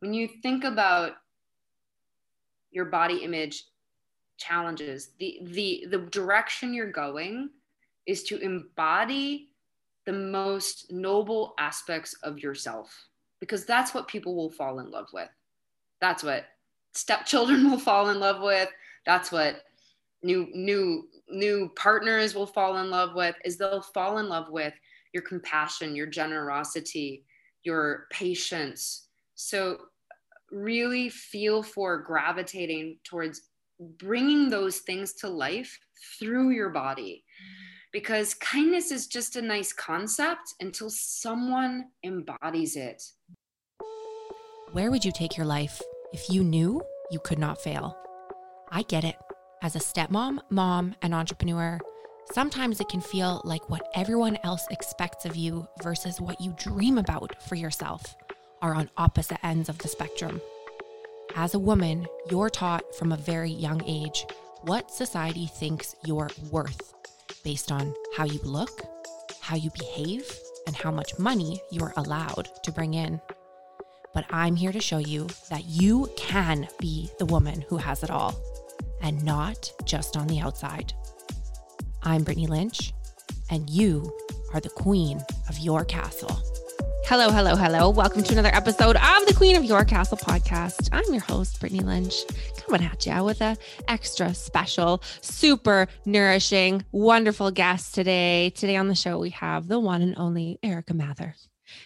when you think about your body image challenges, the the the direction you're going is to embody the most noble aspects of yourself because that's what people will fall in love with. That's what stepchildren will fall in love with. That's what new new new partners will fall in love with is they'll fall in love with your compassion, your generosity, your patience. So really feel for gravitating towards bringing those things to life through your body because kindness is just a nice concept until someone embodies it. Where would you take your life if you knew you could not fail? I get it. As a stepmom, mom, and entrepreneur, sometimes it can feel like what everyone else expects of you versus what you dream about for yourself are on opposite ends of the spectrum. As a woman, you're taught from a very young age what society thinks you're worth based on how you look, how you behave, and how much money you're allowed to bring in. But I'm here to show you that you can be the woman who has it all, and not just on the outside. I'm Brittany Lynch, and you are the queen of your castle. Hello, hello, hello. Welcome to another episode of the Queen of Your Castle podcast. I'm your host, Brittany Lynch, coming at you with a extra special, super nourishing, wonderful guest today. Today on the show, we have the one and only Erica Mather.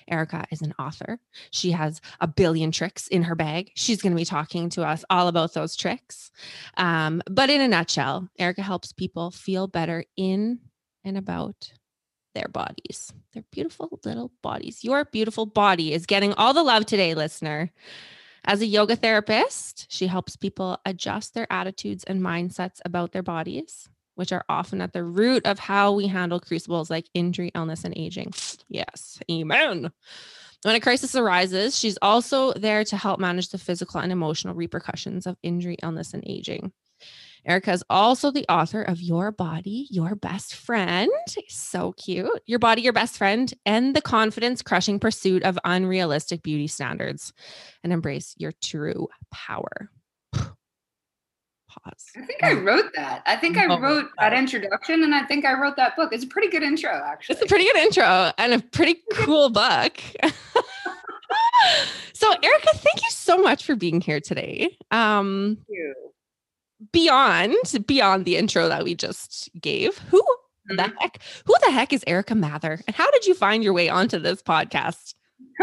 Erica is an author. She has a billion tricks in her bag. She's going to be talking to us all about those tricks. Um, but in a nutshell, Erica helps people feel better in and about their bodies, their beautiful little bodies. Your beautiful body is getting all the love today, listener. As a yoga therapist, she helps people adjust their attitudes and mindsets about their bodies, which are often at the root of how we handle crucibles like injury, illness, and aging. Yes, amen. When a crisis arises, she's also there to help manage the physical and emotional repercussions of injury, illness, and aging. Erica is also the author of Your Body, Your Best Friend. So cute. Your Body, Your Best Friend, and the confidence crushing pursuit of unrealistic beauty standards and embrace your true power. Pause. I think I wrote that. I think I oh, wrote that introduction and I think I wrote that book. It's a pretty good intro, actually. It's a pretty good intro and a pretty cool book. so, Erica, thank you so much for being here today. Um, thank you beyond beyond the intro that we just gave, who mm-hmm. the heck who the heck is Erica Mather, and how did you find your way onto this podcast?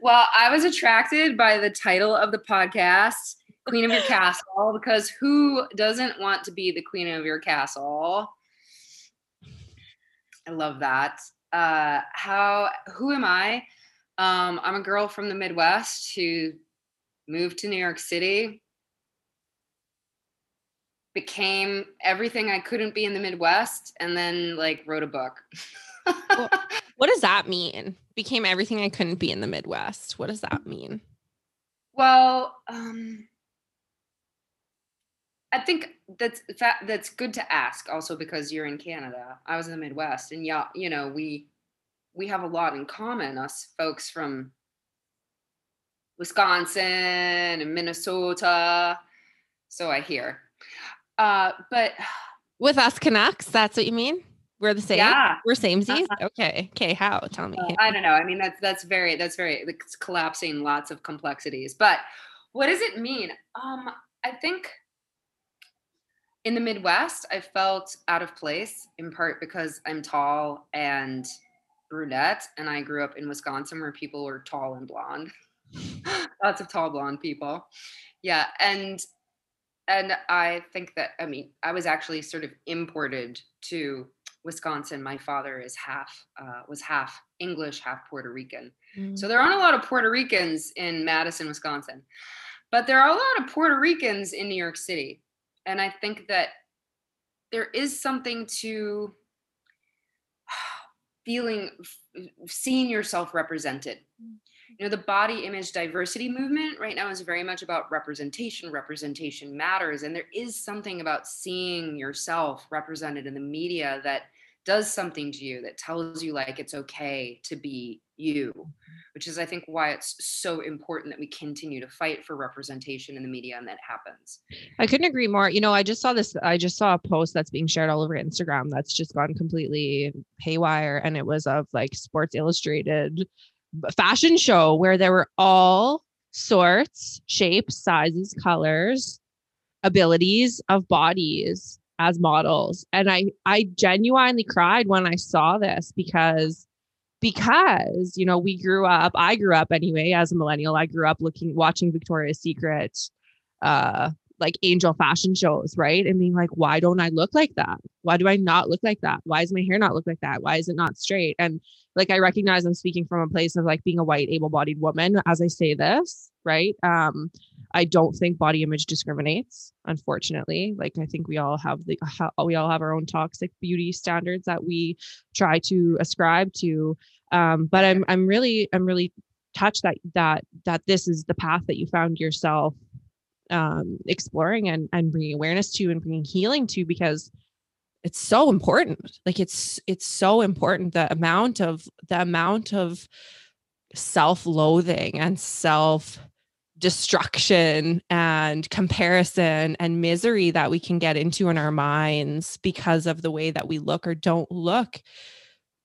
well, I was attracted by the title of the podcast, Queen of Your Castle, because who doesn't want to be the queen of your castle? I love that. Uh, how? Who am I? Um, I'm a girl from the Midwest who moved to New York City became everything I couldn't be in the Midwest and then like wrote a book. well, what does that mean? Became everything I couldn't be in the Midwest. What does that mean? Well, um I think that's that's good to ask also because you're in Canada. I was in the Midwest and yeah, you know, we we have a lot in common us folks from Wisconsin and Minnesota. So I hear. Uh, but with us Canucks, that's what you mean? We're the same. Yeah, we're same Uh-huh. Okay. Okay. How? Tell me. Uh, I don't know. I mean, that's that's very that's very it's collapsing lots of complexities. But what does it mean? Um, I think in the Midwest, I felt out of place in part because I'm tall and brunette, and I grew up in Wisconsin where people were tall and blonde. Lots of tall blonde people. Yeah, and and I think that I mean I was actually sort of imported to Wisconsin. My father is half uh, was half English, half Puerto Rican. Mm. So there aren't a lot of Puerto Ricans in Madison, Wisconsin, but there are a lot of Puerto Ricans in New York City, and I think that there is something to feeling seeing yourself represented mm you know the body image diversity movement right now is very much about representation representation matters and there is something about seeing yourself represented in the media that does something to you that tells you like it's okay to be you which is i think why it's so important that we continue to fight for representation in the media and that happens. I couldn't agree more. You know i just saw this i just saw a post that's being shared all over instagram that's just gone completely haywire and it was of like sports illustrated fashion show where there were all sorts shapes sizes colors abilities of bodies as models. And i i genuinely cried when i saw this because because you know we grew up i grew up anyway as a millennial i grew up looking watching victoria's secret uh like angel fashion shows right? And being like why don't i look like that? Why do i not look like that? Why does my hair not look like that? Why is it not straight? And like i recognize i'm speaking from a place of like being a white able-bodied woman as i say this right? Um i don't think body image discriminates unfortunately. Like i think we all have the we all have our own toxic beauty standards that we try to ascribe to. Um but i'm i'm really i'm really touched that that that this is the path that you found yourself um exploring and and bringing awareness to and bringing healing to because it's so important. Like it's it's so important the amount of the amount of self-loathing and self destruction and comparison and misery that we can get into in our minds because of the way that we look or don't look.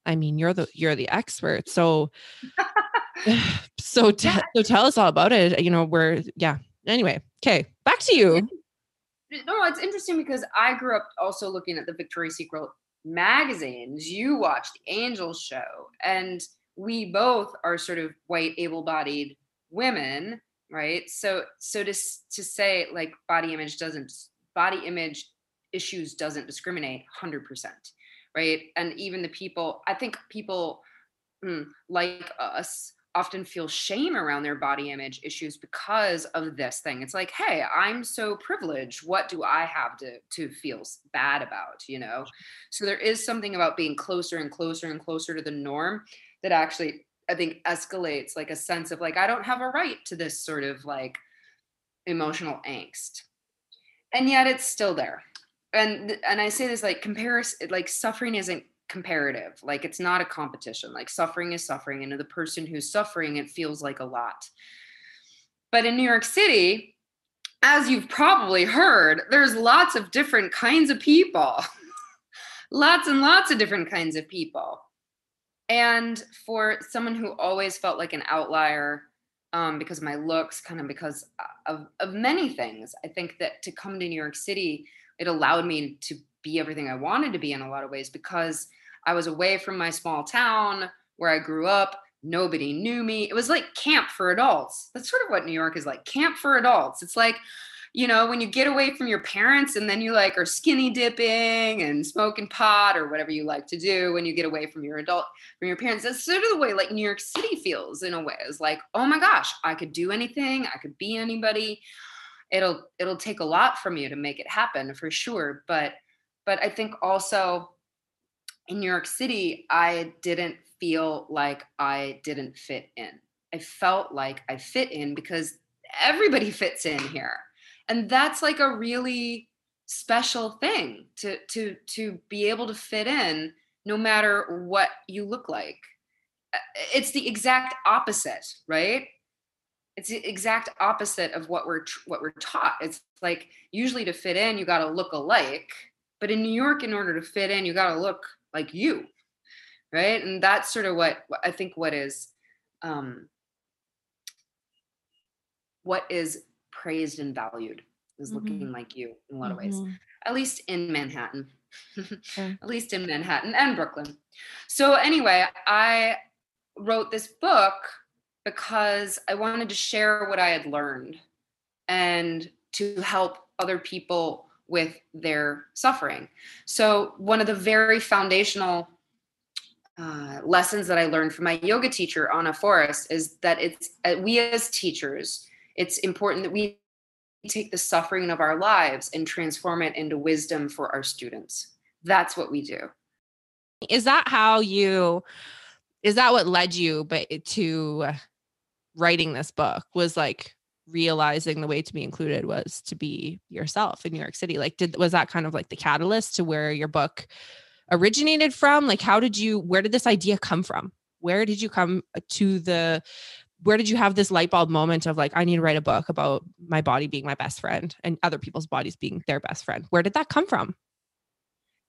I mean you're the you're the expert so so t- so tell us all about it. You know we're yeah anyway okay back to you. No it's interesting because i grew up also looking at the victoria's secret magazines. You watched the angel show and we both are sort of white able-bodied women right? So so to to say like body image doesn't body image issues doesn't discriminate 100% right? And even the people i think people mm, like us often feel shame around their body image issues because of this thing it's like hey i'm so privileged what do i have to to feel bad about you know so there is something about being closer and closer and closer to the norm that actually I think escalates like a sense of like I don't have a right to this sort of like emotional angst. And yet it's still there. And and I say this like comparison like suffering isn't comparative. Like it's not a competition. Like suffering is suffering and to the person who's suffering it feels like a lot. But in New York City, as you've probably heard, there's lots of different kinds of people. lots and lots of different kinds of people and for someone who always felt like an outlier um, because of my looks kind of because of, of many things i think that to come to new york city it allowed me to be everything i wanted to be in a lot of ways because i was away from my small town where i grew up nobody knew me it was like camp for adults that's sort of what new york is like camp for adults it's like you know, when you get away from your parents and then you like are skinny dipping and smoking pot or whatever you like to do when you get away from your adult from your parents. That's sort of the way like New York City feels in a way. It's like, oh my gosh, I could do anything, I could be anybody. It'll it'll take a lot from you to make it happen for sure. But but I think also in New York City, I didn't feel like I didn't fit in. I felt like I fit in because everybody fits in here. And that's like a really special thing to to to be able to fit in no matter what you look like. Uh, it's the exact opposite right? It's the exact opposite of what we're what we're taught. It's like usually to fit in you got to look alike but in new york in order to fit in you got to look like you right and that's sort of what i think what is um what is praised and valued is mm-hmm. looking like you in a lot of ways, mm-hmm. at least in Manhattan, at least in Manhattan and Brooklyn. So, anyway, I wrote this book because I wanted to share what I had learned and to help other people with their suffering. So, one of the very foundational uh, lessons that I learned from my yoga teacher, Ana Forrest, is that it's uh, we as teachers it's important that we take the suffering of our lives and transform it into wisdom for our students. That's what we do. Is that how you is that what led you but to writing this book was like realizing the way to be included was to be yourself in New York City? Like did was that kind of like the catalyst to where your book originated from? Like how did you where did this idea come from? where did you come uh, to the where did you have this light bulb moment of like i need to write a book about my body being my best friend and other people's bodies being their best friend where did that come from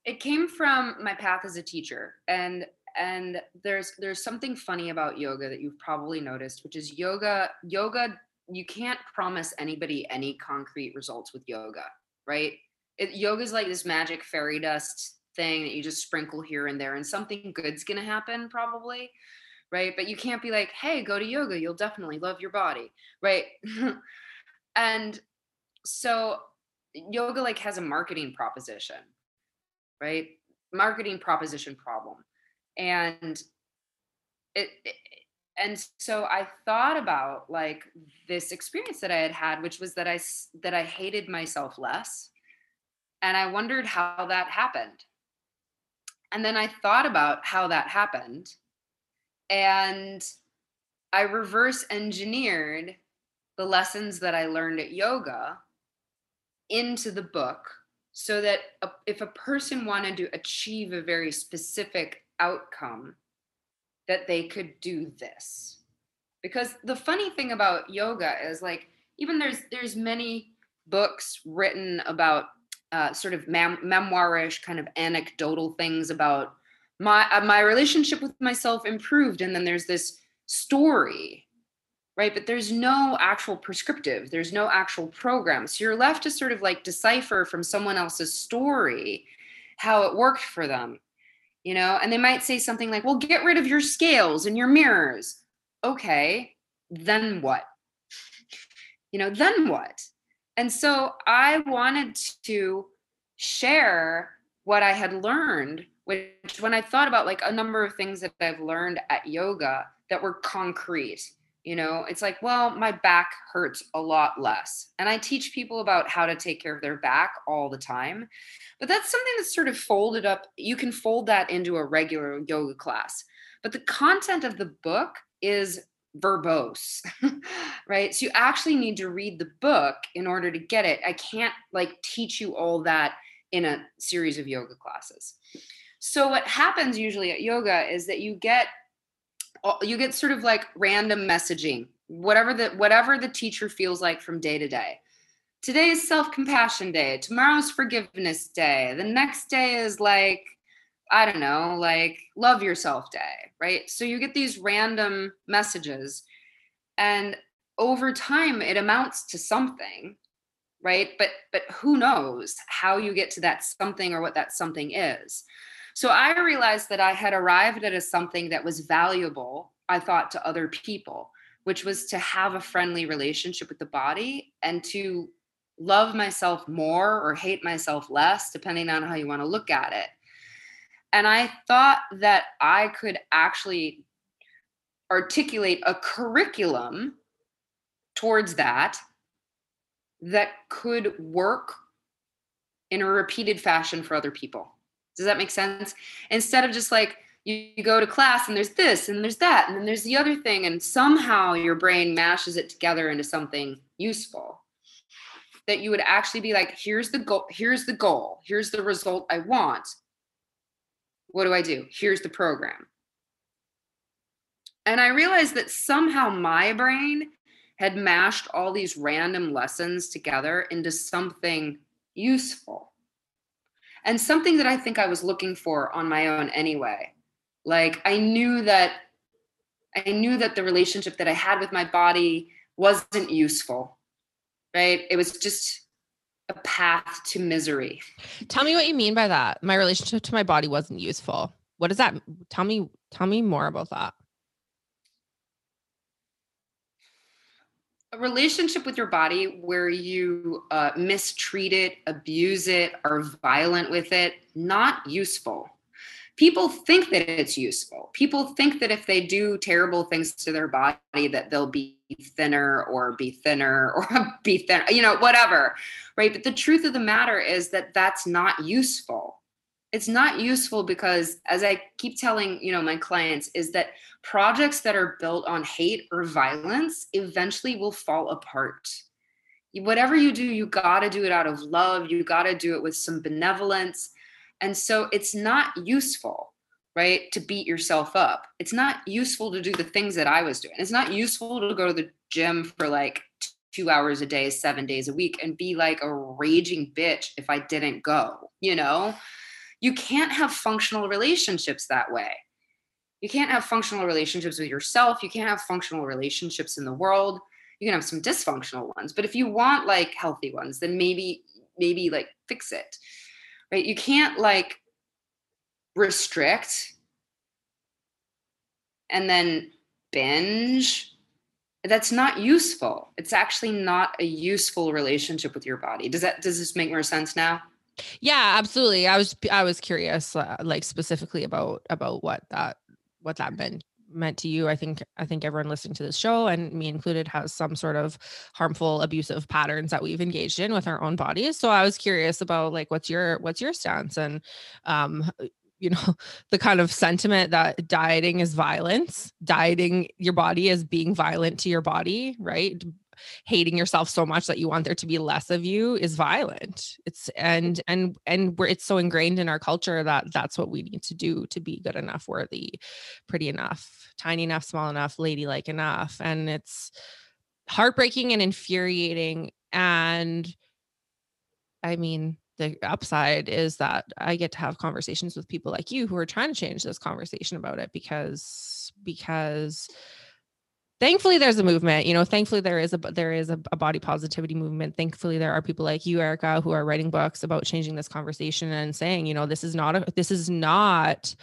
it came from my path as a teacher and and there's there's something funny about yoga that you've probably noticed which is yoga yoga you can't promise anybody any concrete results with yoga right? Yoga is like this magic fairy dust thing that you just sprinkle here and there and something good's to happen probably right? But you can't be like hey go to yoga you'll definitely love your body right? And so yoga like has a marketing proposition right? Marketing proposition problem. And it, it and so i thought about like this experience that i had had which was that i that i hated myself less and i wondered how that happened. And then i thought about how that happened and i reverse engineered the lessons that i learned at yoga into the book so that if a person wanted to achieve a very specific outcome that they could do this because the funny thing about yoga is like even there's there's many books written about uh, sort of mem- memoirish kind of anecdotal things about my uh, my relationship with myself improved and then there's this story right? But there's no actual prescriptive, there's no actual program. So you're left to sort of like decipher from someone else's story how it worked for them, you know? And they might say something like, well, get rid of your scales and your mirrors. Okay, then what? You know, then what? And so I wanted to share what I had learned, which when I thought about like a number of things that I've learned at yoga that were concrete you know it's like well my back hurts a lot less. And i teach people about how to take care of their back all the time. But that's something that's sort of folded up you can fold that into a regular yoga class. But the content of the book is verbose right? So you actually need to read the book in order to get it. I can't like teach you all that in a series of yoga classes. So what happens usually at yoga is that you get you get sort of like random messaging whatever the whatever the teacher feels like from day to day. Today is self-compassion day tomorrow's forgiveness day the next day is like i don't know like love yourself day right? So you get these random messages and over time it amounts to something right? But but who knows how you get to that something or what that something is so I realized that I had arrived at a something that was valuable, I thought, to other people, which was to have a friendly relationship with the body and to love myself more or hate myself less, depending on how you want to look at it. And I thought that I could actually articulate a curriculum towards that that could work in a repeated fashion for other people. Does that make sense? Instead of just like you, you, go to class and there's this and there's that and then there's the other thing and somehow your brain mashes it together into something useful. That you would actually be like, here's the goal, here's the goal, here's the result I want. What do I do? Here's the program. And I realized that somehow my brain had mashed all these random lessons together into something useful and something that I think I was looking for on my own anyway. Like I knew that I knew that the relationship that I had with my body wasn't useful. Right? It was just a path to misery. Tell me what you mean by that. My relationship to my body wasn't useful. What does that tell me tell me more about that? A relationship with your body where you uh, mistreat it, abuse it, are violent with it, not useful. People think that it's useful. People think that if they do terrible things to their body, that they'll be thinner or be thinner or be thinner, you know, whatever, right? But the truth of the matter is that that's not useful. It's not useful because, as I keep telling, you know, my clients, is that projects that are built on hate or violence eventually will fall apart. Whatever you do, you got to do it out of love. You got to do it with some benevolence. And so it's not useful. right? To beat yourself up. It's not useful to do the things that I was doing. It's not useful to go to the gym for like two hours a day, seven days a week, and be like a raging bitch if I didn't go, you know? You can't have functional relationships that way. You can't have functional relationships with yourself. You can't have functional relationships in the world. You can have some dysfunctional ones, but if you want like healthy ones, then maybe, maybe like fix it, right? You can't like restrict and then binge that's not useful it's actually not a useful relationship with your body does that does this make more sense now yeah absolutely i was i was curious uh, like specifically about about what that what that meant meant to you i think i think everyone listening to this show and me included has some sort of harmful abusive patterns that we've engaged in with our own bodies so i was curious about like what's your what's your stance and um you know the kind of sentiment that dieting is violence dieting your body is being violent to your body right hating yourself so much that you want there to be less of you is violent. It's and and and we're it's so ingrained in our culture that that's what we need to do to be good enough worthy pretty enough tiny enough small enough ladylike enough. And it's heartbreaking and infuriating. And i mean the upside is that I get to have conversations with people like you who are trying to change this conversation about it because because thankfully there's a movement you know thankfully there is a there is a, a, body positivity movement. Thankfully there are people like you erica who are writing books about changing this conversation and saying you know this is not a this is not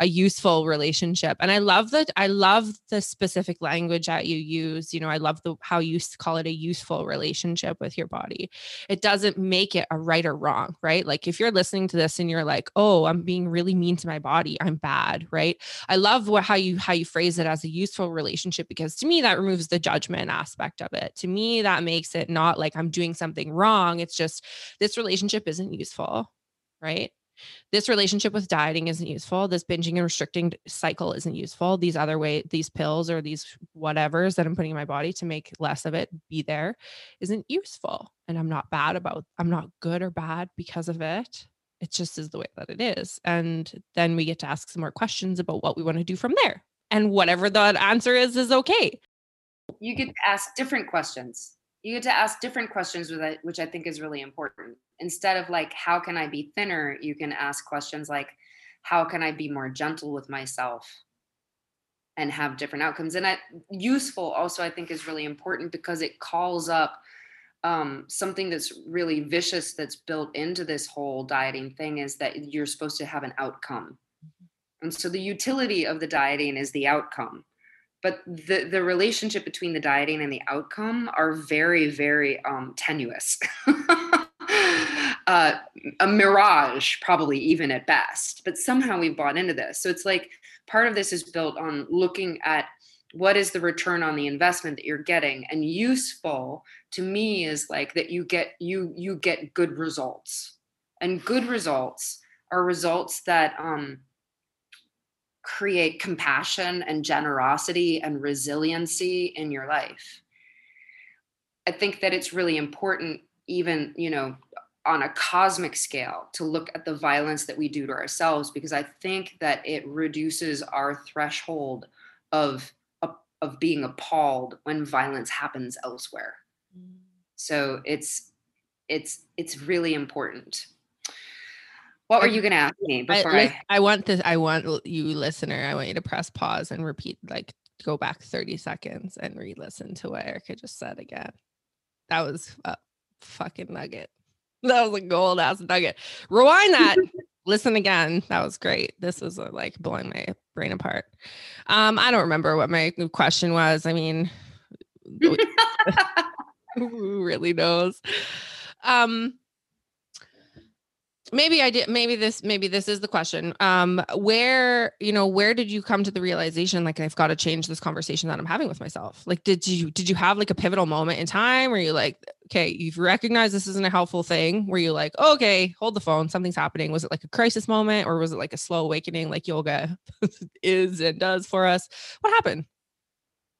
a useful relationship. And i love that i love the specific language that you use you know i love the how you call it a useful relationship with your body. It doesn't make it a right or wrong right? Like if you're listening to this and you're like oh i'm being really mean to my body i'm bad right? I love what how you how you phrase it as a useful relationship because to me that removes the judgment aspect of it. To me that makes it not like i'm doing something wrong. It's just this relationship isn't useful right this relationship with dieting isn't useful. This binging and restricting cycle isn't useful. These other way these pills or these whatevers that i'm putting in my body to make less of it be there isn't useful. And i'm not bad about i'm not good or bad because of it. It just is the way that it is. And then we get to ask some more questions about what we want to do from there. And whatever the answer is is okay. You get to ask different questions. You get to ask different questions with it, which I think is really important. Instead of like, how can I be thinner? You can ask questions like, how can I be more gentle with myself and have different outcomes? And that useful also, I think, is really important because it calls up um, something that's really vicious that's built into this whole dieting thing is that you're supposed to have an outcome. Mm-hmm. And so the utility of the dieting is the outcome but the the relationship between the dieting and the outcome are very very um, tenuous uh, a mirage probably even at best but somehow we've bought into this so it's like part of this is built on looking at what is the return on the investment that you're getting and useful to me is like that you get you you get good results and good results are results that um create compassion and generosity and resiliency in your life. I think that it's really important, even, you know, on a cosmic scale, to look at the violence that we do to ourselves, because I think that it reduces our threshold of, of being appalled when violence happens elsewhere. Mm. So it's it's it's really important. What were you going to ask me before I, I, I want this I want you listener I want you to press pause and repeat like go back 30 seconds and re-listen to what Erica just said again. That was a fucking nugget. That was a gold ass nugget. Rewind that. listen again. That was great. This is uh, like blowing my brain apart. Um, I don't remember what my question was. I mean, who really knows? Um, maybe i did maybe this maybe this is the question. Um where you know where did you come to the realization like i've got to change this conversation that i'm having with myself? Like did you did you have like a pivotal moment in time where you like okay you've recognized this isn't a helpful thing where you like oh, okay hold the phone something's happening. Was it like a crisis moment or was it like a slow awakening like yoga is and does for us? What happened?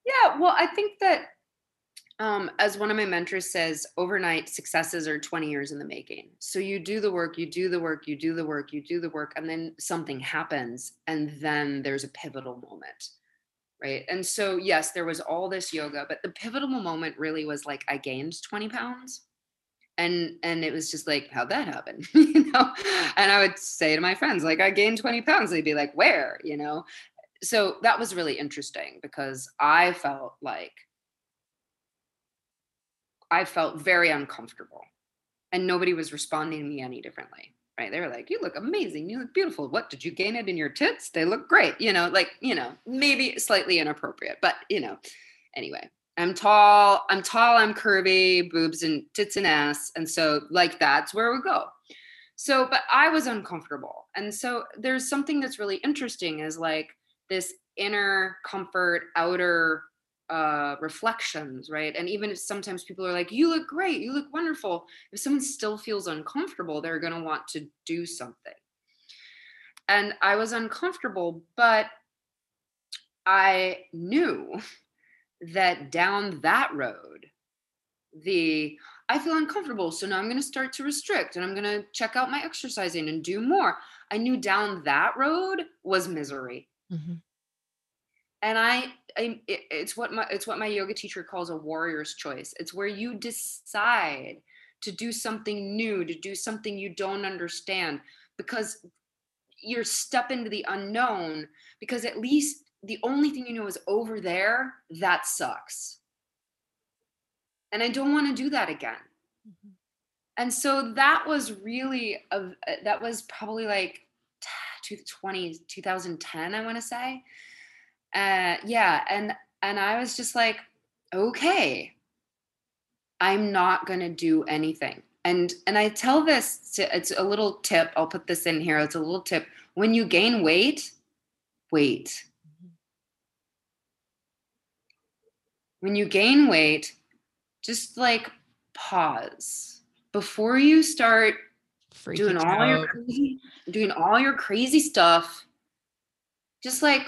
Yeah well i think that um, as one of my mentors says, overnight successes are 20 years in the making. So you do the work, you do the work, you do the work, you do the work, and then something happens, and then there's a pivotal moment. Right. And so, yes, there was all this yoga, but the pivotal moment really was like I gained 20 pounds. And and it was just like, how'd that happen? you know? And I would say to my friends, like, I gained 20 pounds. They'd be like, where? You know? So that was really interesting because I felt like I felt very uncomfortable and nobody was responding to me any differently. Right. They were like, you look amazing. You look beautiful. What did you gain it in your tits? They look great. You know, like, you know, maybe slightly inappropriate, but you know, anyway, I'm tall, I'm tall, I'm curvy, boobs and tits and ass. And so like that's where we go. So, but I was uncomfortable. And so there's something that's really interesting is like this inner comfort, outer uh, reflections, right? And even if sometimes people are like, you look great, you look wonderful, if someone still feels uncomfortable, they're going to want to do something. And I was uncomfortable, but I knew that down that road, the I feel uncomfortable, so now I'm going to start to restrict and I'm going to check out my exercising and do more. I knew down that road was misery. Mm-hmm and I, I it's what my it's what my yoga teacher calls a warrior's choice. It's where you decide to do something new to do something you don't understand because you're step into the unknown because at least the only thing you know is over there that sucks. And i don't want to do that again. Mm-hmm. and so that was really a, that was probably like 20 2010 i want to say uh, yeah, and and I was just like, okay, I'm not gonna do anything. And and I tell this to it's a little tip. I'll put this in here. It's a little tip. When you gain weight, wait. When you gain weight, just like pause before you start Freaking doing all out. your crazy, doing all your crazy stuff. Just like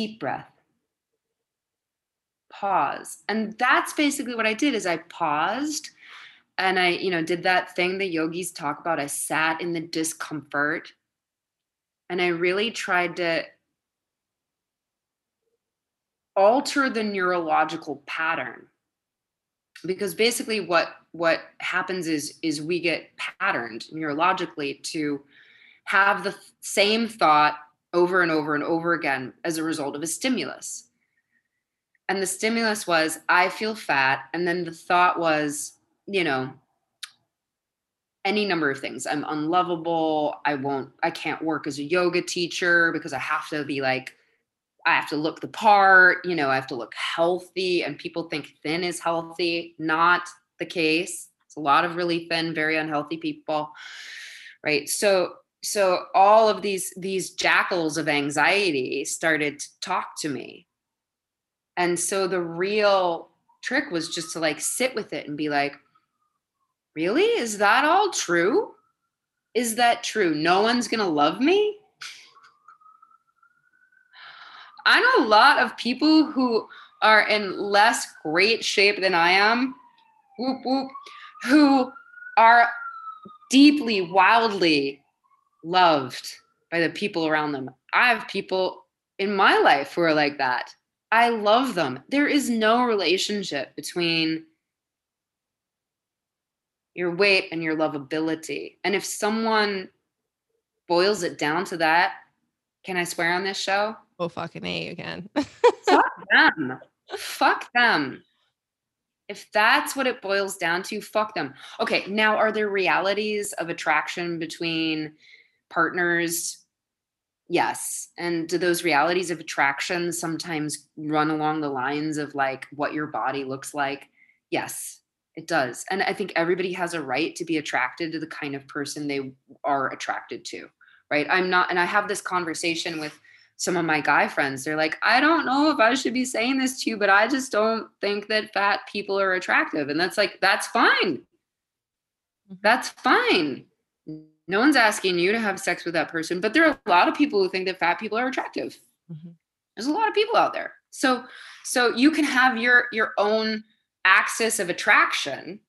deep breath. Pause. And that's basically what i did is i paused and i you know did that thing the yogis talk about i sat in the discomfort and i really tried to alter the neurological pattern. Because basically what what happens is is we get patterned neurologically to have the same thought over and over and over again as a result of a stimulus. And the stimulus was, I feel fat. And then the thought was, you know, any number of things. I'm unlovable. I won't, I can't work as a yoga teacher because I have to be like, I have to look the part, you know, I have to look healthy. And people think thin is healthy. Not the case. It's a lot of really thin, very unhealthy people. Right. So so all of these these jackals of anxiety started to talk to me. And so the real trick was just to like sit with it and be like really? Is that all true? Is that true? No one's gonna love me? I know a lot of people who are in less great shape than i am whoop whoop who are deeply wildly loved by the people around them. I have people in my life who are like that. I love them. There is no relationship between your weight and your lovability. And if someone boils it down to that, can I swear on this show? Oh, fucking A again. Fuck them. Fuck them. If that's what it boils down to, fuck them. Okay, now are there realities of attraction between partners yes. And do those realities of attraction sometimes run along the lines of like what your body looks like? Yes it does. And i think everybody has a right to be attracted to the kind of person they are attracted to right? I'm not and i have this conversation with some of my guy friends. They're like i don't know if i should be saying this to you but i just don't think that fat people are attractive. And that's like that's fine. Mm-hmm. that's fine no one's asking you to have sex with that person, but there are a lot of people who think that fat people are attractive. Mm-hmm. There's a lot of people out there. So so you can have your your own axis of attraction.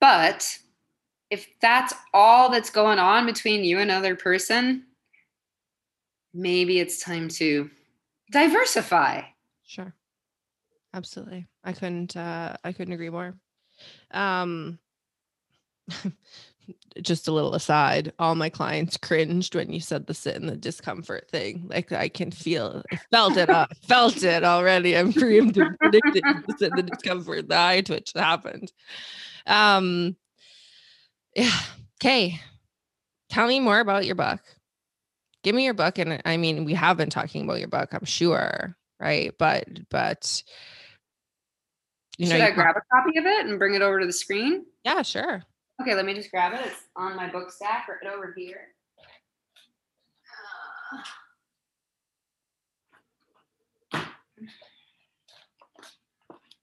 But if that's all that's going on between you and another person, maybe it's time to diversify. Sure. Absolutely. I couldn't uh I couldn't agree more. Um just a little aside, all my clients cringed when you said the sit in the discomfort thing. Like I can feel, I felt it, I felt it already. I'm preemptive the sit and the discomfort, the eye twitch that happened. Um, yeah. Okay. Tell me more about your book. Give me your book, and I mean, we have been talking about your book, I'm sure, right? But, but. You Should know, I grab a copy of it and bring it over to the screen? Yeah, sure. Okay, let me just grab it. It's on my book stack right over here.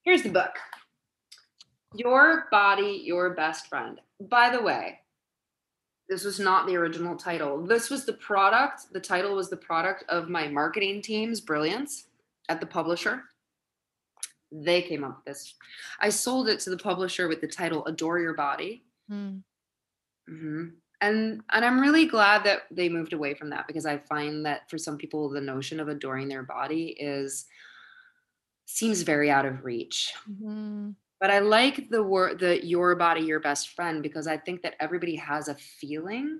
Here's the book. Your Body, Your Best Friend. By the way, this was not the original title. This was the product. The title was the product of my marketing team's brilliance at the publisher. They came up with this. I sold it to the publisher with the title Adore Your Body Mm. hmm And and I'm really glad that they moved away from that because I find that for some people the notion of adoring their body is seems very out of reach. Mm-hmm. But I like the word the your body your best friend because I think that everybody has a feeling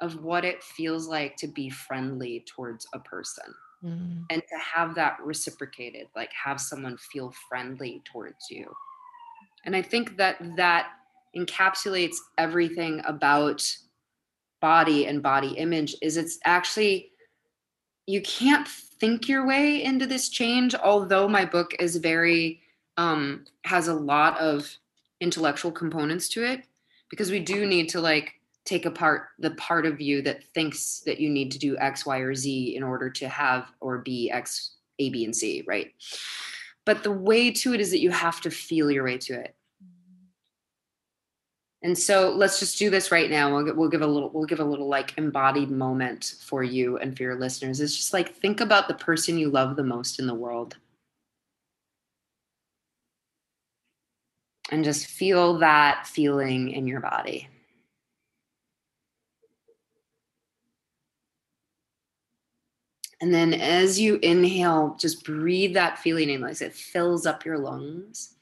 of what it feels like to be friendly towards a person. Mm. And to have that reciprocated, like have someone feel friendly towards you. And I think that that encapsulates everything about body and body image is it's actually you can't think your way into this change although my book is very um has a lot of intellectual components to it because we do need to like take apart the part of you that thinks that you need to do x y or z in order to have or be x a b and c right but the way to it is that you have to feel your way to it and so let's just do this right now. We'll, we'll give a little, we'll give a little like embodied moment for you and for your listeners. It's just like, think about the person you love the most in the world. And just feel that feeling in your body. And then as you inhale, just breathe that feeling in like it fills up your lungs.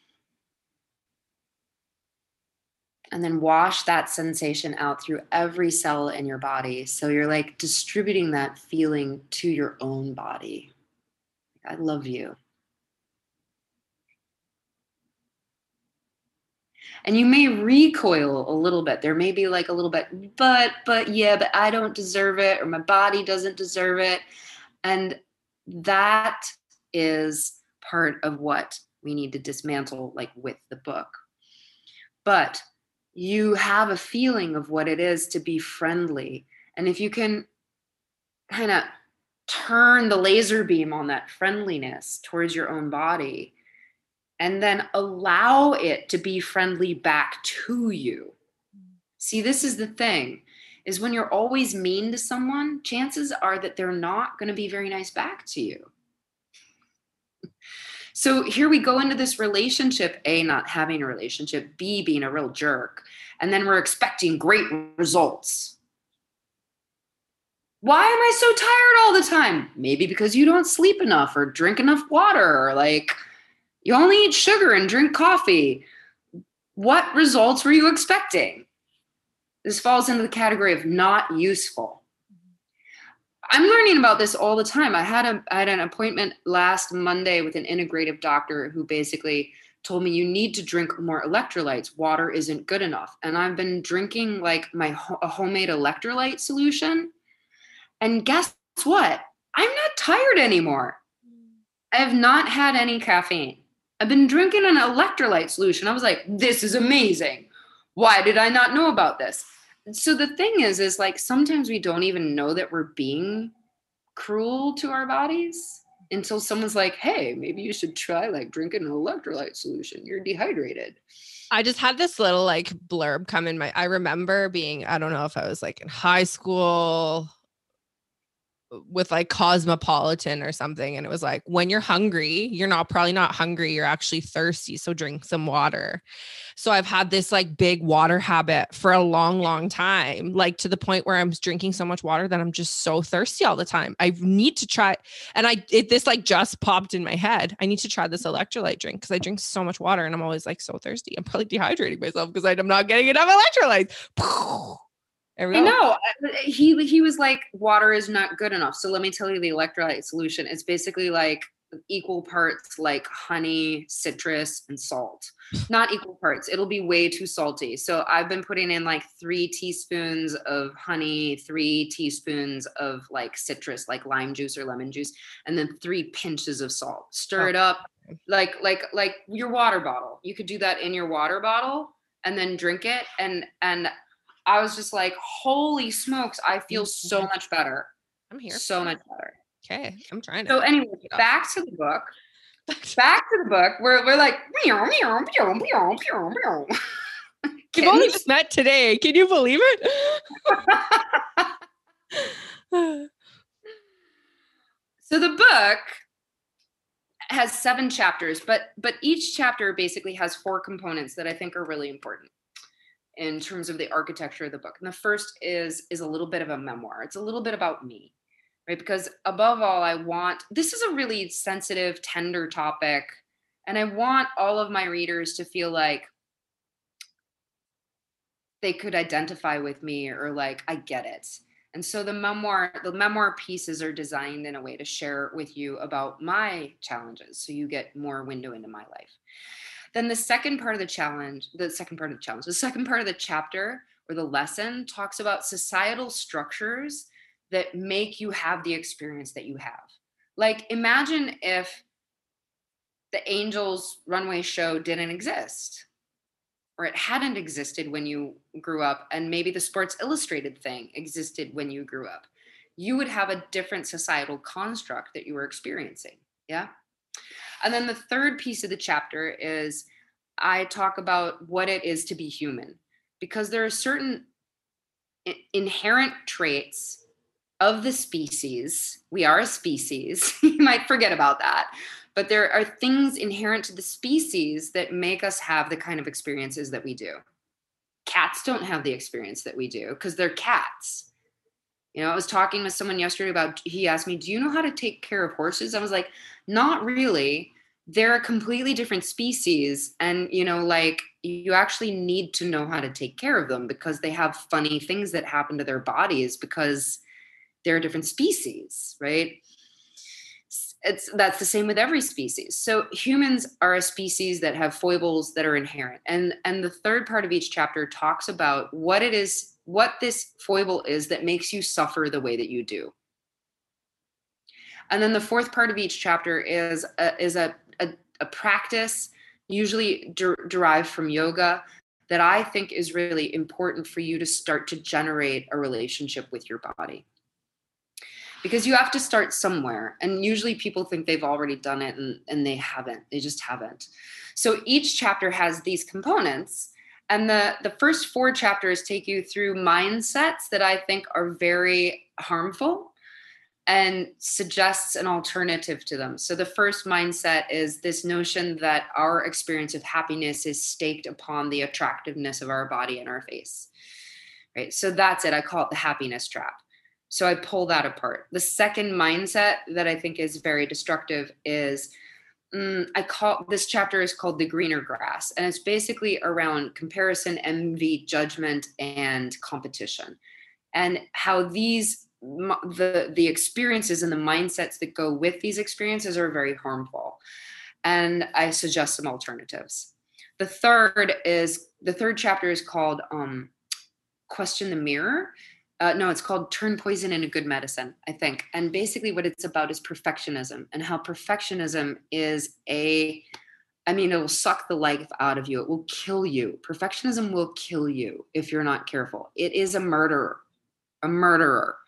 and then wash that sensation out through every cell in your body. So you're like distributing that feeling to your own body. I love you. And you may recoil a little bit. There may be like a little bit, but, but yeah, but I don't deserve it, or my body doesn't deserve it. And that is part of what we need to dismantle, like with the book. But you have a feeling of what it is to be friendly. And if you can kind of turn the laser beam on that friendliness towards your own body and then allow it to be friendly back to you. See, this is the thing is when you're always mean to someone, chances are that they're not going to be very nice back to you. So here we go into this relationship A, not having a relationship, B, being a real jerk. And then we're expecting great results. Why am I so tired all the time? Maybe because you don't sleep enough or drink enough water or like you only eat sugar and drink coffee. What results were you expecting? This falls into the category of not useful. I'm learning about this all the time. I had a I had an appointment last Monday with an integrative doctor who basically told me you need to drink more electrolytes. Water isn't good enough. And I've been drinking like my a homemade electrolyte solution. And guess what? I'm not tired anymore. I have not had any caffeine. I've been drinking an electrolyte solution. I was like, this is amazing. Why did I not know about this? so the thing is is like sometimes we don't even know that we're being cruel to our bodies until someone's like hey maybe you should try like drinking an electrolyte solution you're dehydrated i just had this little like blurb come in my i remember being i don't know if i was like in high school with like Cosmopolitan or something. And it was like, when you're hungry, you're not probably not hungry, you're actually thirsty. So drink some water. So I've had this like big water habit for a long, long time, like to the point where I'm drinking so much water that I'm just so thirsty all the time. I need to try. And I, it, this like just popped in my head. I need to try this electrolyte drink because I drink so much water and I'm always like so thirsty. I'm probably dehydrating myself because I'm not getting enough electrolytes. I know. He he was like, water is not good enough. So let me tell you the electrolyte solution. It's basically like equal parts like honey, citrus, and salt. Not equal parts. It'll be way too salty. So I've been putting in like three teaspoons of honey, three teaspoons of like citrus, like lime juice or lemon juice, and then three pinches of salt. Stir oh. it up like like like your water bottle. You could do that in your water bottle and then drink it. And and I was just like, holy smokes, I feel so mm-hmm. much better. I'm here. So much better. Okay. I'm trying to. So, anyway, back to the book. Back to the book. We're, we're like, meow, meow, meow, meow, meow, meow. We've only just met today. Can you believe it? so the book has seven chapters, but but each chapter basically has four components that I think are really important in terms of the architecture of the book. And the first is is a little bit of a memoir. It's a little bit about me, right? Because above all, I want this is a really sensitive, tender topic, and I want all of my readers to feel like they could identify with me or like I get it. And so the memoir, the memoir pieces are designed in a way to share with you about my challenges so you get more window into my life. Then the second part of the challenge, the second part of the challenge, the second part of the chapter or the lesson talks about societal structures that make you have the experience that you have. Like imagine if the Angels runway show didn't exist or it hadn't existed when you grew up and maybe the Sports Illustrated thing existed when you grew up. You would have a different societal construct that you were experiencing. Yeah. And then the third piece of the chapter is I talk about what it is to be human because there are certain inherent traits of the species. We are a species. you might forget about that. But there are things inherent to the species that make us have the kind of experiences that we do. Cats don't have the experience that we do because they're cats. You know, I was talking with someone yesterday about, he asked me, Do you know how to take care of horses? I was like, Not really. They're a completely different species. And, you know, like you actually need to know how to take care of them because they have funny things that happen to their bodies because they're a different species, right? It's that's the same with every species. So humans are a species that have foibles that are inherent. And and the third part of each chapter talks about what it is what this foible is that makes you suffer the way that you do. And then the fourth part of each chapter is a, is a, a, a practice, usually der- derived from yoga, that I think is really important for you to start to generate a relationship with your body. Because you have to start somewhere. And usually people think they've already done it and, and they haven't. They just haven't. So each chapter has these components and the the first four chapters take you through mindsets that i think are very harmful and suggests an alternative to them. So the first mindset is this notion that our experience of happiness is staked upon the attractiveness of our body and our face right? So that's it. I call it the happiness trap. So i pull that apart. The second mindset that i think is very destructive is mm, I call this chapter is called the greener grass, and it's basically around comparison, envy, judgment, and competition, and how these the the experiences and the mindsets that go with these experiences are very harmful. And I suggest some alternatives. The third is the third chapter is called um, question the mirror uh, no, it's called Turn Poison into Good Medicine, I think. And basically, what it's about is perfectionism and how perfectionism is a, I mean, it will suck the life out of you. It will kill you. Perfectionism will kill you if you're not careful. It is a murderer, a murderer.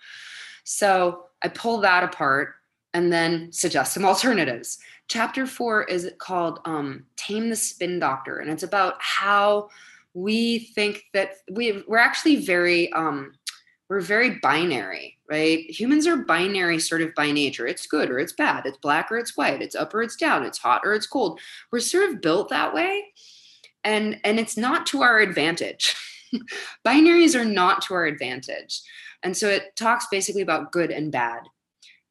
So I pull that apart and then suggest some alternatives. Chapter four is called um, Tame the Spin Doctor, and it's about how we think that we, we're actually very, um, we're very binary, right? Humans are binary sort of by nature. It's good or it's bad. It's black or it's white. It's up or it's down. It's hot or it's cold. We're sort of built that way. And and it's not to our advantage. Binaries are not to our advantage. And so it talks basically about good and bad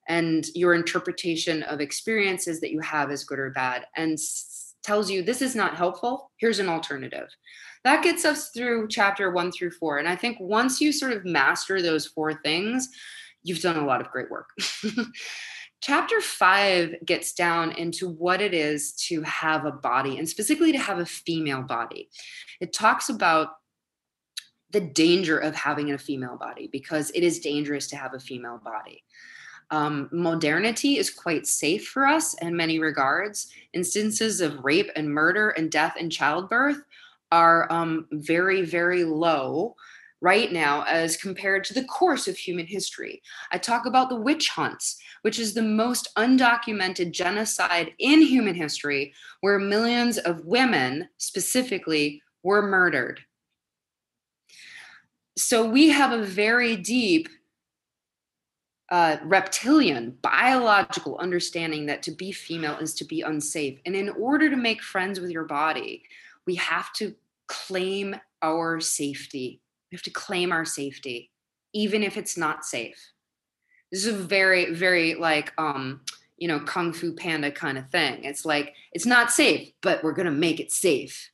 and your interpretation of experiences that you have as good or bad and s- tells you this is not helpful. Here's an alternative that gets us through chapter one through four. And I think once you sort of master those four things, you've done a lot of great work. chapter five gets down into what it is to have a body and specifically to have a female body. It talks about the danger of having a female body because it is dangerous to have a female body. Um, modernity is quite safe for us in many regards. Instances of rape and murder and death and childbirth are um, very, very low right now as compared to the course of human history. I talk about the witch hunts, which is the most undocumented genocide in human history, where millions of women specifically were murdered. So we have a very deep uh, reptilian biological understanding that to be female is to be unsafe. And in order to make friends with your body, we have to claim our safety. We have to claim our safety, even if it's not safe. This is a very, very like, um, you know, Kung Fu Panda kind of thing. It's like, it's not safe, but we're going to make it safe.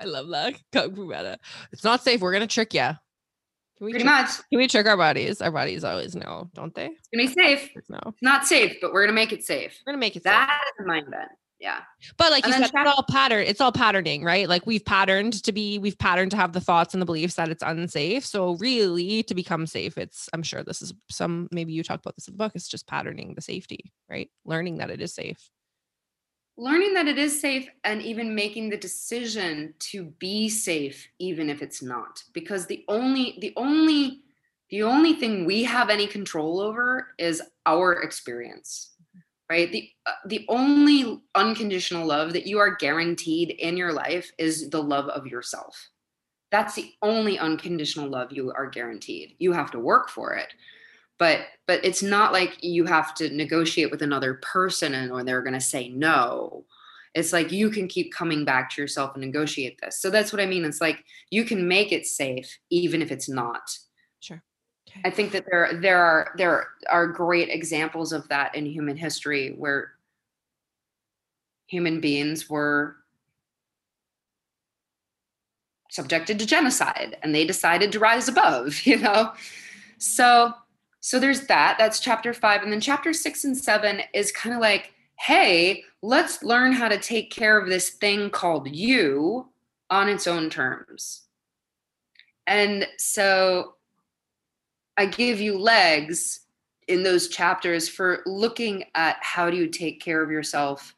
I love that. Kung Fu Panda. It's not safe. We're going to trick you. Can we Pretty trick, much. Can we trick our bodies? Our bodies always know, don't they? It's gonna be safe. No. It's not safe, but we're gonna make it safe. We're gonna make it That safe. is mind bend yeah. But like and you said tra- it's all pattern it's all patterning right? Like we've patterned to be we've patterned to have the thoughts and the beliefs that it's unsafe. So really to become safe it's i'm sure this is some maybe you talk about this in the book it's just patterning the safety right? Learning that it is safe. Learning that it is safe and even making the decision to be safe even if it's not. Because the only the only the only thing we have any control over is our experience right? The uh, the only unconditional love that you are guaranteed in your life is the love of yourself. That's the only unconditional love you are guaranteed. You have to work for it. But but it's not like you have to negotiate with another person and or they're going to say no. It's like you can keep coming back to yourself and negotiate this. So that's what i mean. It's like you can make it safe even if it's not. Sure. I think that there there are there are great examples of that in human history where human beings were subjected to genocide and they decided to rise above, you know. So so there's that. That's chapter 5 and then chapter 6 and 7 is kind of like, "Hey, let's learn how to take care of this thing called you on its own terms." And so I give you legs in those chapters for looking at how do you take care of yourself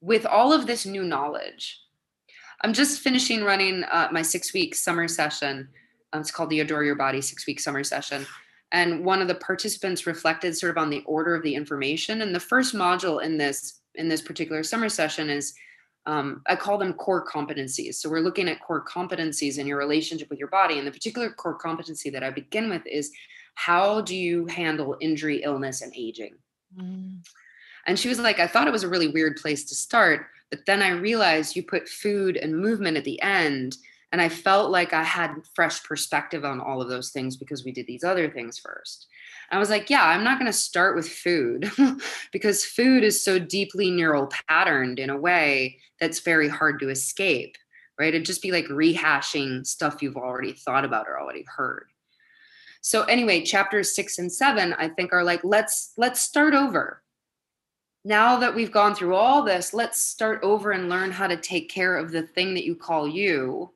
with all of this new knowledge. I'm just finishing running uh, my six week summer session. Um, it's called the Adore Your Body six week summer session. And one of the participants reflected sort of on the order of the information. And the first module in this in this particular summer session is um, I call them core competencies. So we're looking at core competencies in your relationship with your body. And the particular core competency that I begin with is how do you handle injury, illness, and aging? Mm. And she was like, I thought it was a really weird place to start. But then I realized you put food and movement at the end. And I felt like I had fresh perspective on all of those things because we did these other things first. I was like, yeah, I'm not going to start with food because food is so deeply neural patterned in a way that's very hard to escape, right? It'd just be like rehashing stuff you've already thought about or already heard. So anyway, chapters 6 and 7 I think are like let's let's start over. Now that we've gone through all this, let's start over and learn how to take care of the thing that you call you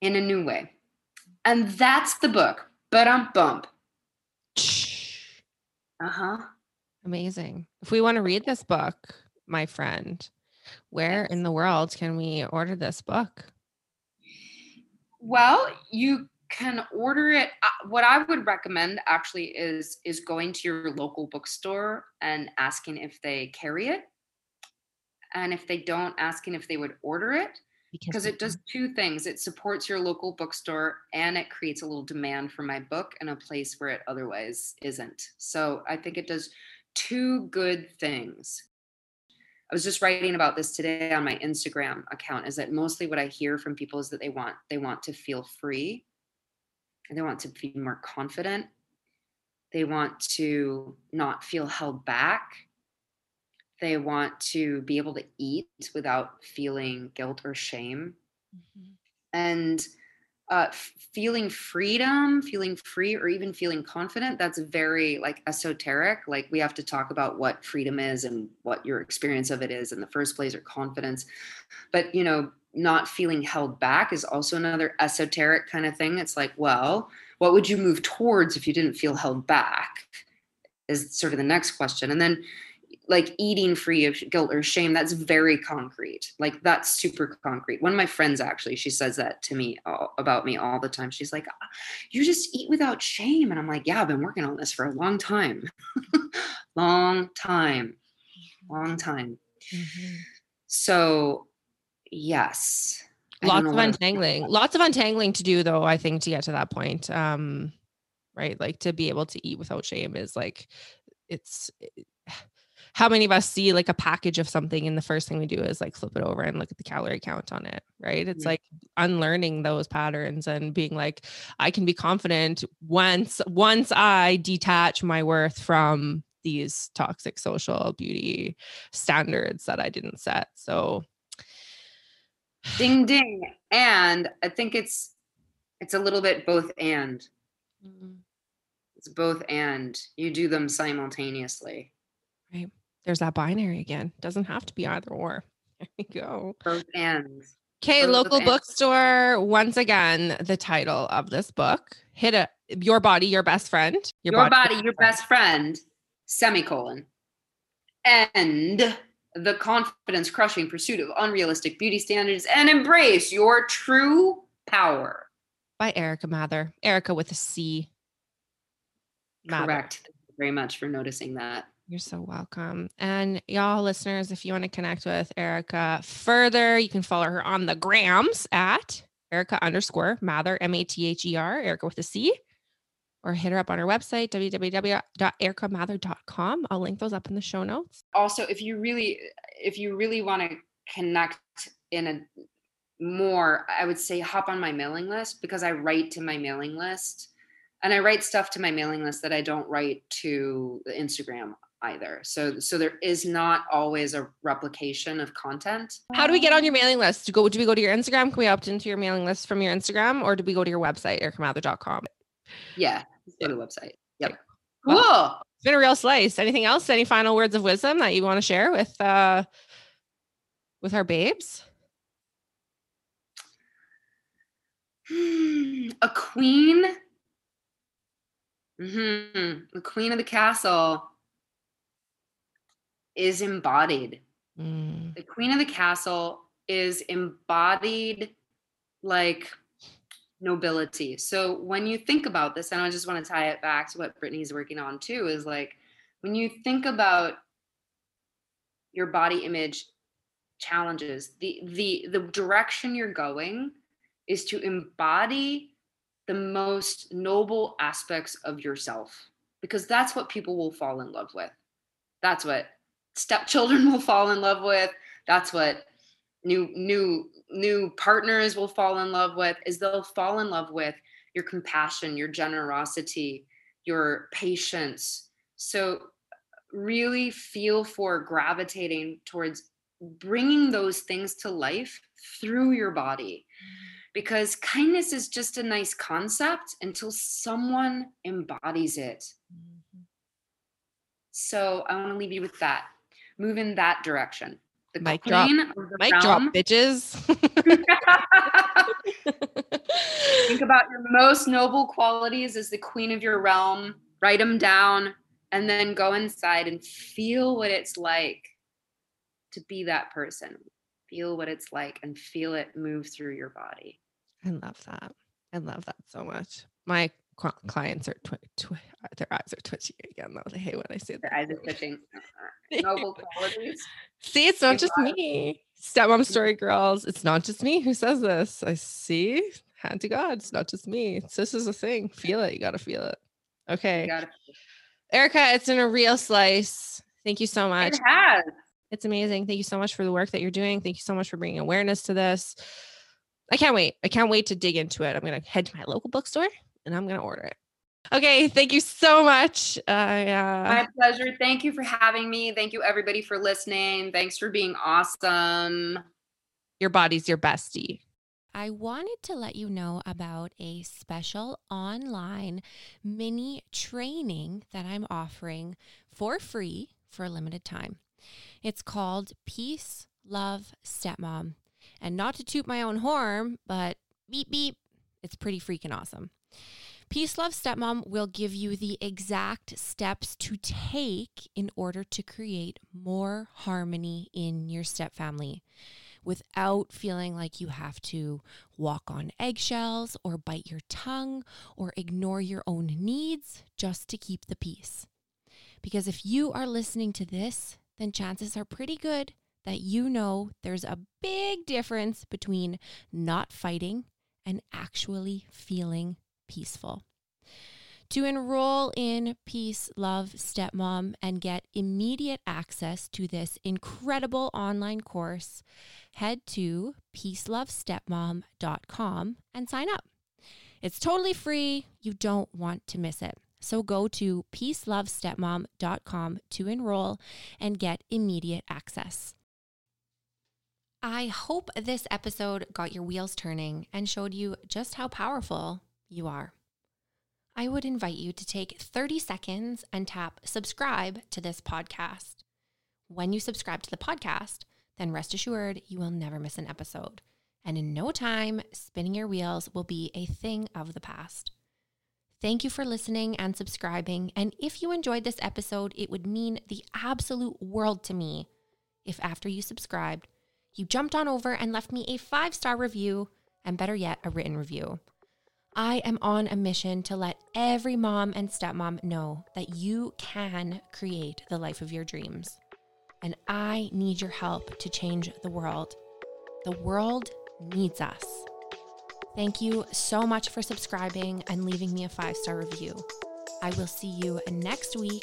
in a new way. And that's the book. But I'm bump. Uh huh. Amazing. If we want to read this book, my friend, where in the world can we order this book? Well, you can order it. Uh, what I would recommend actually is is going to your local bookstore and asking if they carry it, and if they don't, asking if they would order it. Because it does two things. It supports your local bookstore and it creates a little demand for my book in a place where it otherwise isn't. So i think it does two good things. I was just writing about this today on my instagram account is that mostly what i hear from people is that they want they want to feel free. And they want to be more confident. They want to not feel held back they want to be able to eat without feeling guilt or shame. Mm-hmm. And uh, feeling freedom, feeling free, or even feeling confident, that's very like esoteric. Like we have to talk about what freedom is and what your experience of it is in the first place, or confidence. But, you know, not feeling held back is also another esoteric kind of thing. It's like, well, what would you move towards if you didn't feel held back? Is sort of the next question. And then like eating free of guilt or shame that's very concrete. Like that's super concrete. One of my friends actually she says that to me all, about me all the time. She's like ah, you just eat without shame. And i'm like yeah i've been working on this for a long time. Long time. Long time. Mm-hmm. so yes. Lots of untangling lots of untangling to do though i think to get to that point um right? Like to be able to eat without shame is like it's how many of us see like a package of something and the first thing we do is like flip it over and look at the calorie count on it right? It's like unlearning those patterns and being like i can be confident once once i detach my worth from these toxic social beauty standards that i didn't set. So ding ding. And i think it's it's a little bit both and. Mm-hmm. it's both and. You do them simultaneously. Right there's that binary again. Doesn't have to be either or. There we go. Both ends. Okay, local bookstore. Once again, the title of this book. Hit a your body, your best friend. Your, your body, body, your best friend. Semicolon. And the confidence crushing pursuit of unrealistic beauty standards and embrace your true power. By Erica Mather. Erica with a C. Mather. Correct. Thank you very much for noticing that. You're so welcome. And y'all listeners, if you want to connect with Erica further, you can follow her on the grams at Erica underscore Mather, M A T H E R, Erica with a C, or hit her up on her website, www.ericamather.com. I'll link those up in the show notes. Also, if you really, if you really want to connect in a more, I would say hop on my mailing list because I write to my mailing list and I write stuff to my mailing list that I don't write to the Instagram either. So so there is not always a replication of content. How do we get on your mailing list? Do go do we go to your Instagram? Can we opt into your mailing list from your Instagram or do we go to your website, ericamather.com? Yeah, go to the website. Yep. Cool. Well, it's been a real slice. Anything else? Any final words of wisdom that you want to share with uh with our babes? A queen. Mm-hmm. The queen of the castle is embodied. Mm. The queen of the castle is embodied like nobility. So when you think about this, and I just want to tie it back to what Brittany's working on too, is like when you think about your body image challenges, the the the direction you're going is to embody the most noble aspects of yourself because that's what people will fall in love with. That's what stepchildren will fall in love with. That's what new new new partners will fall in love with is they'll fall in love with your compassion your generosity your patience. So really feel for gravitating towards bringing those things to life through your body. Because kindness is just a nice concept until someone embodies it. Mm-hmm. so i want to leave you with that move in that direction. The mic drop. Mic drop, bitches. Think about your most noble qualities as the queen of your realm. Write them down and then go inside and feel what it's like to be that person. Feel what it's like and feel it move through your body. I love that. I love that so much. My clients are twi- twi- uh, their eyes are twitching again though. They hate when I say their eyes are twitching. Uh, noble qualities. See, it's not just me. Stepmom mm-hmm. story girls. It's not just me who says this. I see. Hand to God. It's not just me. It's, this is a thing. Feel it. You got to feel it. Okay. Gotta- Erica, it's in a real slice. Thank you so much. It has. It's amazing. Thank you so much for the work that you're doing. Thank you so much for bringing awareness to this. I can't wait. I can't wait to dig into it. I'm going to head to my local bookstore and I'm going to order it. Okay. Thank you so much. Uh, uh, My pleasure. Thank you for having me. Thank you, everybody, for listening. Thanks for being awesome. your body's your bestie. I wanted to let you know about a special online mini training that I'm offering for free for a limited time. It's called Peace, Love, Stepmom. And not to toot my own horn, but beep, beep, it's pretty freaking awesome. Peace Love Stepmom will give you the exact steps to take in order to create more harmony in your stepfamily without feeling like you have to walk on eggshells or bite your tongue or ignore your own needs just to keep the peace. Because if you are listening to this, then chances are pretty good that you know there's a big difference between not fighting and actually feeling peaceful. To enroll in Peace Love Stepmom and get immediate access to this incredible online course, head to peacelovestepmom.com and sign up. It's totally free. You don't want to miss it. So go to peacelovestepmom.com to enroll and get immediate access. I hope this episode got your wheels turning and showed you just how powerful you are. I would invite you to take 30 seconds and tap subscribe to this podcast. When you subscribe to the podcast, then rest assured you will never miss an episode. And in no time, spinning your wheels will be a thing of the past. Thank you for listening and subscribing. And if you enjoyed this episode, it would mean the absolute world to me if after you subscribed, you jumped on over and left me a five star review, and better yet, a written review. I am on a mission to let every mom and stepmom know that you can create the life of your dreams. And I need your help to change the world. The world needs us. Thank you so much for subscribing and leaving me a five star review. I will see you next week.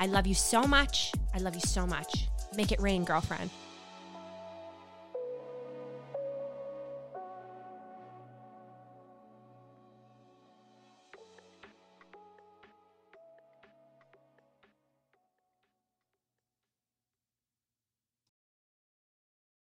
I love you so much. I love you so much. Make it rain, girlfriend.